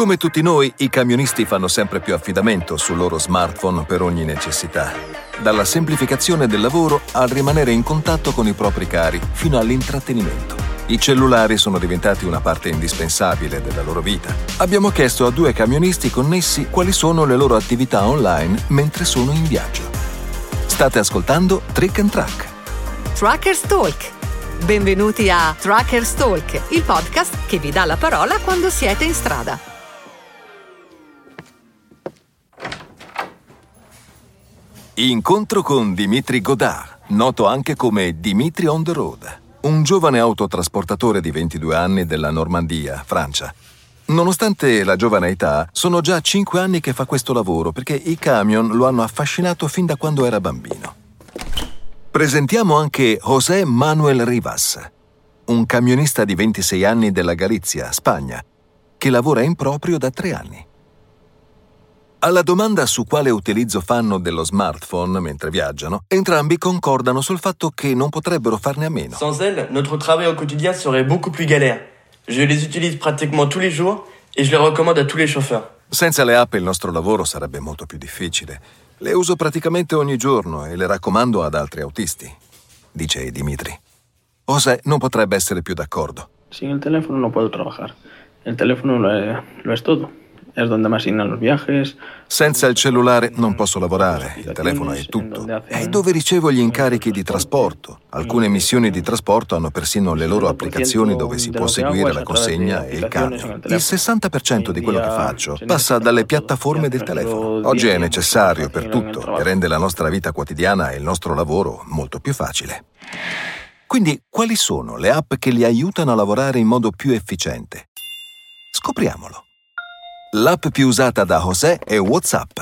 Come tutti noi, i camionisti fanno sempre più affidamento sul loro smartphone per ogni necessità. Dalla semplificazione del lavoro al rimanere in contatto con i propri cari, fino all'intrattenimento. I cellulari sono diventati una parte indispensabile della loro vita. Abbiamo chiesto a due camionisti connessi quali sono le loro attività online mentre sono in viaggio. State ascoltando Trick and Track. Truckers Talk. Benvenuti a Truckers Talk, il podcast che vi dà la parola quando siete in strada. Incontro con Dimitri Godard, noto anche come Dimitri on the road, un giovane autotrasportatore di 22 anni della Normandia, Francia. Nonostante la giovane età, sono già 5 anni che fa questo lavoro perché i camion lo hanno affascinato fin da quando era bambino. Presentiamo anche José Manuel Rivas, un camionista di 26 anni della Galizia, Spagna, che lavora in proprio da 3 anni. Alla domanda su quale utilizzo fanno dello smartphone mentre viaggiano, entrambi concordano sul fatto che non potrebbero farne a meno. Sans elles, notre travail au quotidien serait beaucoup plus galère. Je les utilise pratiquement tous les jours et je les recommande à tous les chauffeurs. Senza le app il nostro lavoro sarebbe molto più difficile. Le uso praticamente ogni giorno e le raccomando ad altri autisti, dice Dimitri. José non potrebbe essere più d'accordo. Sin el teléfono no puedo trabajar. El teléfono lo es, lo es todo. Senza il cellulare non posso lavorare, il telefono è tutto. È dove ricevo gli incarichi di trasporto. Alcune missioni di trasporto hanno persino le loro applicazioni dove si può seguire la consegna e il camion. Il 60% di quello che faccio passa dalle piattaforme del telefono. Oggi è necessario per tutto e rende la nostra vita quotidiana e il nostro lavoro molto più facile. Quindi, quali sono le app che li aiutano a lavorare in modo più efficiente? Scopriamolo. L'app più usata da José è WhatsApp.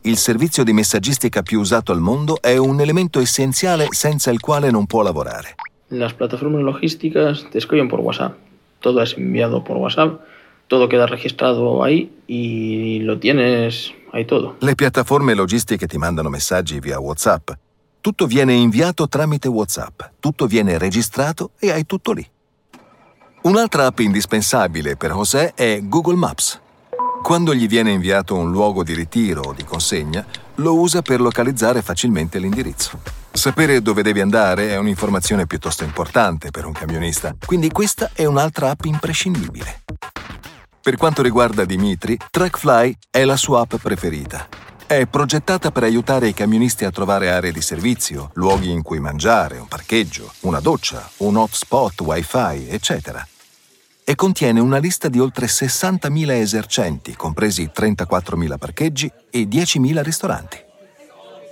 Il servizio di messaggistica più usato al mondo è un elemento essenziale senza il quale non può lavorare. Las plataformas logísticas te escriben por WhatsApp. Todo es enviado por WhatsApp. Todo queda registrado ahí y lo tienes ahí todo. Le piattaforme logistiche ti mandano messaggi via WhatsApp. Tutto viene inviato tramite WhatsApp, tutto viene registrato e hai tutto lì. Un'altra app indispensabile per José è Google Maps. Quando gli viene inviato un luogo di ritiro o di consegna, lo usa per localizzare facilmente l'indirizzo. Sapere dove devi andare è un'informazione piuttosto importante per un camionista, quindi questa è un'altra app imprescindibile. Per quanto riguarda Dimitri, TrackFly è la sua app preferita. È progettata per aiutare i camionisti a trovare aree di servizio, luoghi in cui mangiare, un parcheggio, una doccia, un hotspot wifi, eccetera e contiene una lista di oltre 60.000 esercenti, compresi 34.000 parcheggi e 10.000 ristoranti.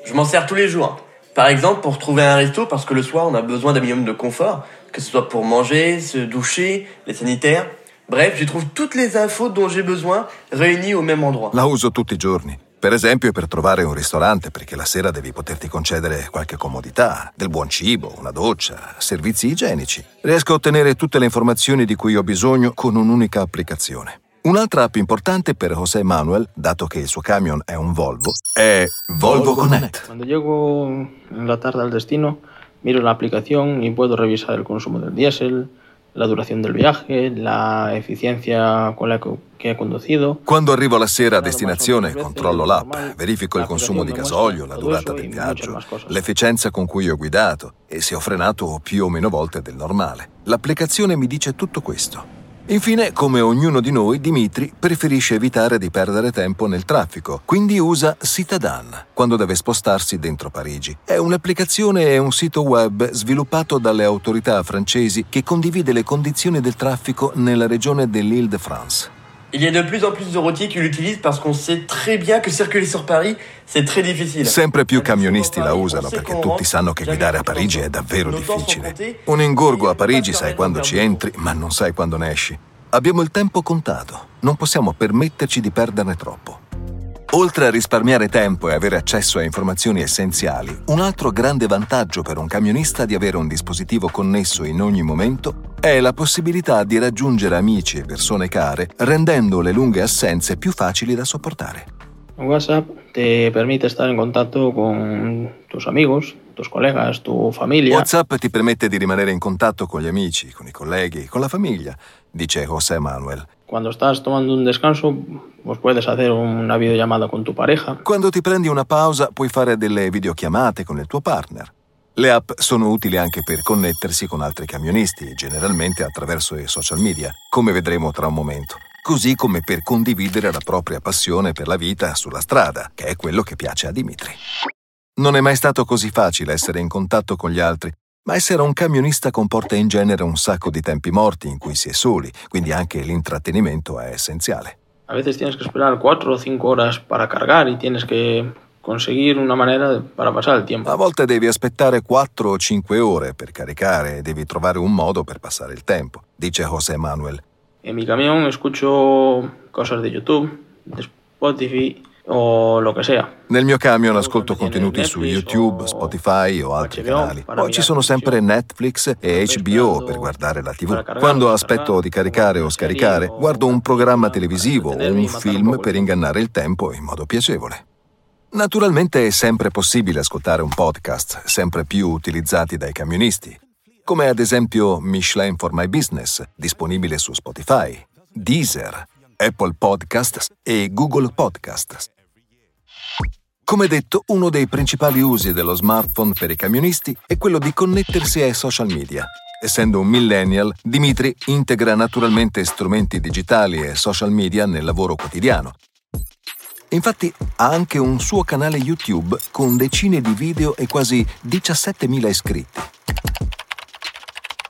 Je m'en sers tous les jours. Par exemple, pour trouver un resto, parce que le soir, on a besoin d'un minimum de confort, que ce soit pour manger, se doucher, les sanitaires. Bref, j'y trouve toutes les infos dont j'ai besoin réunies au même endroit. La uso tutti i giorni. Per esempio per trovare un ristorante, perché la sera devi poterti concedere qualche comodità, del buon cibo, una doccia, servizi igienici. Riesco a ottenere tutte le informazioni di cui ho bisogno con un'unica applicazione. Un'altra app importante per José Manuel, dato che il suo camion è un Volvo, è Volvo Connect. Llego en la tarde al destino, miro la aplicación y puedo revisar el consumo del diésel, la duración del viaje, la eficiencia con la che he conducido. Quando arrivo la sera a destinazione, controllo l'app, verifico il consumo di gasolio, la durata del viaggio, l'efficienza con cui ho guidato e se ho frenato più o meno volte del normale. L'applicazione mi dice tutto questo. Infine, come ognuno di noi, Dimitri preferisce evitare di perdere tempo nel traffico, quindi usa Citadan quando deve spostarsi dentro Parigi. È un'applicazione e un sito web sviluppato dalle autorità francesi che condivide le condizioni del traffico nella regione dell'Île-de-France. Il y a de plus en plus de routiers qui l'utilisent parce qu'on sait très bien que circuler sur Paris, c'est très difficile. Sempre più camionisti la usano perché tutti sanno che guidare a Parigi è davvero difficile. Un ingorgo a Parigi sai quando ci entri, ma non sai quando ne esci. Abbiamo il tempo contato, non possiamo permetterci di perderne troppo. Oltre a risparmiare tempo e avere accesso a informazioni essenziali, un altro grande vantaggio per un camionista di avere un dispositivo connesso in ogni momento è la possibilità di raggiungere amici e persone care, rendendo le lunghe assenze più facili da sopportare. WhatsApp te permite estar en contacto con tus amigos, tus colegas, tu familia. WhatsApp ti permette di rimanere in contatto con gli amici, con i colleghi, con la famiglia, dice José Manuel. Cuando estás tomando un descanso, pues puedes hacer una videollamada con tu pareja. Quando ti prendi una pausa, puoi fare delle videochiamate con il tuo partner. Le app sono utili anche per connettersi con altri camionisti, generalmente attraverso i social media, come vedremo tra un momento. Così come per condividere la propria passione per la vita sulla strada, che è quello che piace a Dimitri. Non è mai stato così facile essere in contatto con gli altri, ma essere un camionista comporta in genere un sacco di tempi morti in cui si è soli, quindi anche l'intrattenimento è essenziale. A veces tienes que esperar cuatro o cinco horas para cargar y tienes que conseguir una manera para pasar el tiempo. A volte devi aspettare 4 o 5 ore per caricare e devi trovare un modo per passare il tempo, dice José Manuel. En mi camión escucho cosas de YouTube, de Spotify o lo che sia. Nel mio camion ascolto contenuti su YouTube, Spotify o altri canali. Poi ci sono sempre Netflix e HBO per guardare la TV. Quando aspetto di caricare o scaricare, guardo un programma televisivo o un film per ingannare il tempo in modo piacevole. Naturalmente è sempre possibile ascoltare un podcast, sempre più utilizzati dai camionisti, come ad esempio Michelin for My Business, disponibile su Spotify, Deezer, Apple Podcasts e Google Podcasts. Come detto, uno dei principali usi dello smartphone per i camionisti è quello di connettersi ai social media. Essendo un millennial, Dimitri integra naturalmente strumenti digitali e social media nel lavoro quotidiano. Infatti ha anche un suo canale YouTube con decine di video e quasi 17.000 iscritti.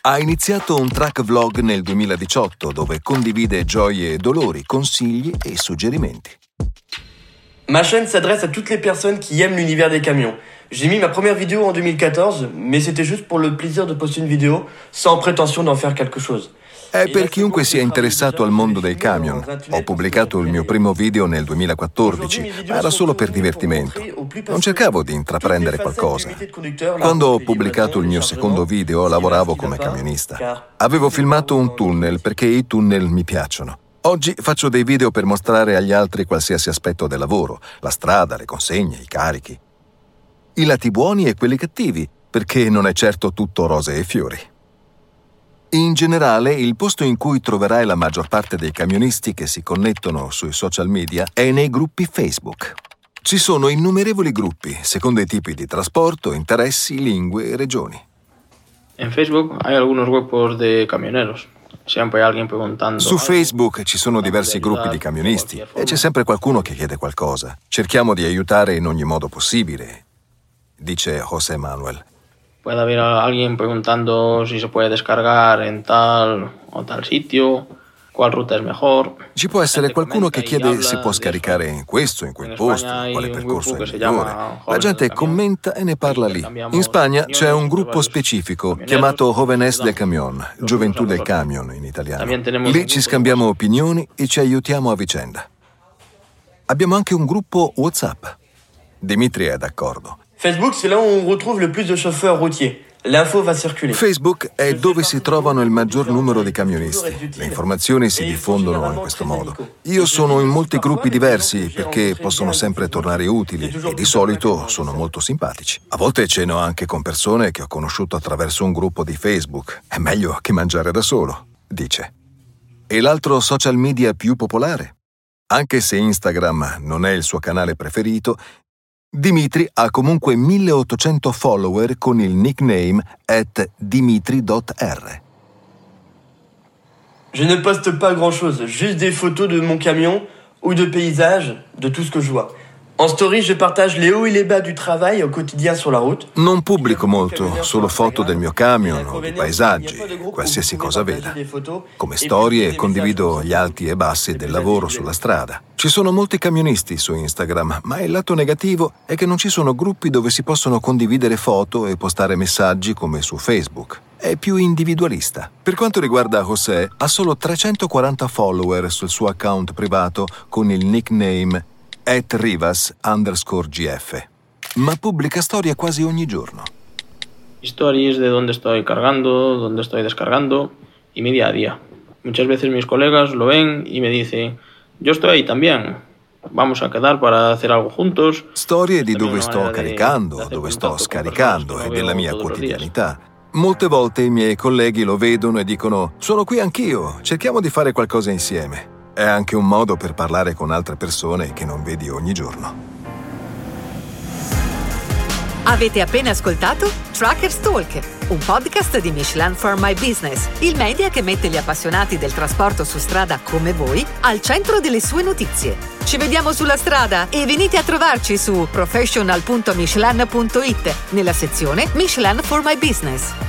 Ha iniziato un track vlog nel 2018 dove condivide gioie e dolori, consigli e suggerimenti. Ma chaîne s'adresse à toutes les personnes qui aiment l'univers des camions. J'ai mis ma première vidéo en 2014, mais c'était juste pour le plaisir de poster une vidéo, sans prétention d'en faire quelque chose. È per chiunque sia interessato al mondo dei camion. Ho pubblicato il mio primo video nel 2014, ma era solo per divertimento. Non cercavo di intraprendere qualcosa. Quando ho pubblicato il mio secondo video lavoravo come camionista. Avevo filmato un tunnel perché i tunnel mi piacciono. Oggi faccio dei video per mostrare agli altri qualsiasi aspetto del lavoro, la strada, le consegne, i carichi. I lati buoni e quelli cattivi, perché non è certo tutto rose e fiori. In generale, il posto in cui troverai la maggior parte dei camionisti che si connettono sui social media è nei gruppi Facebook. Ci sono innumerevoli gruppi, secondo i tipi di trasporto, interessi, lingue e regioni. En Facebook hay algunos grupos de camioneros. Siempre hay alguien preguntando. Su Facebook ci sono diversi gruppi di camionisti e c'è sempre qualcuno che chiede qualcosa. Cerchiamo di aiutare in ogni modo possibile, dice José Manuel. Puede haber alguien preguntando si se puede descargar en tal o tal sitio, cuál ruta es mejor. Ci può essere qualcuno che chiede se può scaricare in questo, in quel posto, quale percorso è migliore. La gente commenta e ne parla lì. In Spagna c'è un gruppo specifico chiamato Jóvenes del Camion, Gioventù del Camion in italiano. Lì ci scambiamo opinioni e ci aiutiamo a vicenda. Abbiamo anche un gruppo WhatsApp. Dimitri è d'accordo. Facebook, c'est là où on retrouve le plus de chauffeurs routiers. L'info va circuler. Facebook è dove si trovano il maggior numero di camionisti. Le informazioni si diffondono in questo modo. Io sono in molti gruppi diversi perché possono sempre tornare utili e di solito sono molto simpatici. A volte ceno anche con persone che ho conosciuto attraverso un gruppo di Facebook. È meglio che mangiare da solo, dice. E l'altro social media più popolare? Anche se Instagram non è il suo canale preferito, Dimitri ha comunque 1800 follower con il nickname at dimitri.r. Je ne poste pas grand chose, juste des photos de mon camion ou de paysages, de tout ce que je vois. En story, je partage les hauts et les bas du travail au quotidien sur la route. Non pubblico molto, solo foto del mio camion o di paesaggi, qualsiasi cosa veda. Come storie condivido gli alti e bassi del lavoro sulla strada. Ci sono molti camionisti su Instagram, ma il lato negativo è che non ci sono gruppi dove si possono condividere foto e postare messaggi come su Facebook. È più individualista. Per quanto riguarda José, ha solo 340 follower sul suo account privato con il nickname at Rivas underscore GF, ma pubblica storie quasi ogni giorno. Stories de dónde estoy cargando, dónde estoy descargando y mi día a día. Muchas veces mis colegas lo ven y me dicen, yo estoy ahí también, vamos a quedar para hacer algo juntos. Storie di dove sto caricando, dove sto scaricando e della mia quotidianità. Molte volte i miei colleghi lo vedono e dicono sono qui anch'io, cerchiamo di fare qualcosa insieme. È anche un modo per parlare con altre persone che non vedi ogni giorno. Avete appena ascoltato Truckers Talk, un podcast di Michelin for My Business, il media che mette gli appassionati del trasporto su strada come voi al centro delle sue notizie. Ci vediamo sulla strada e venite a trovarci su professional.michelin.it nella sezione Michelin for My Business.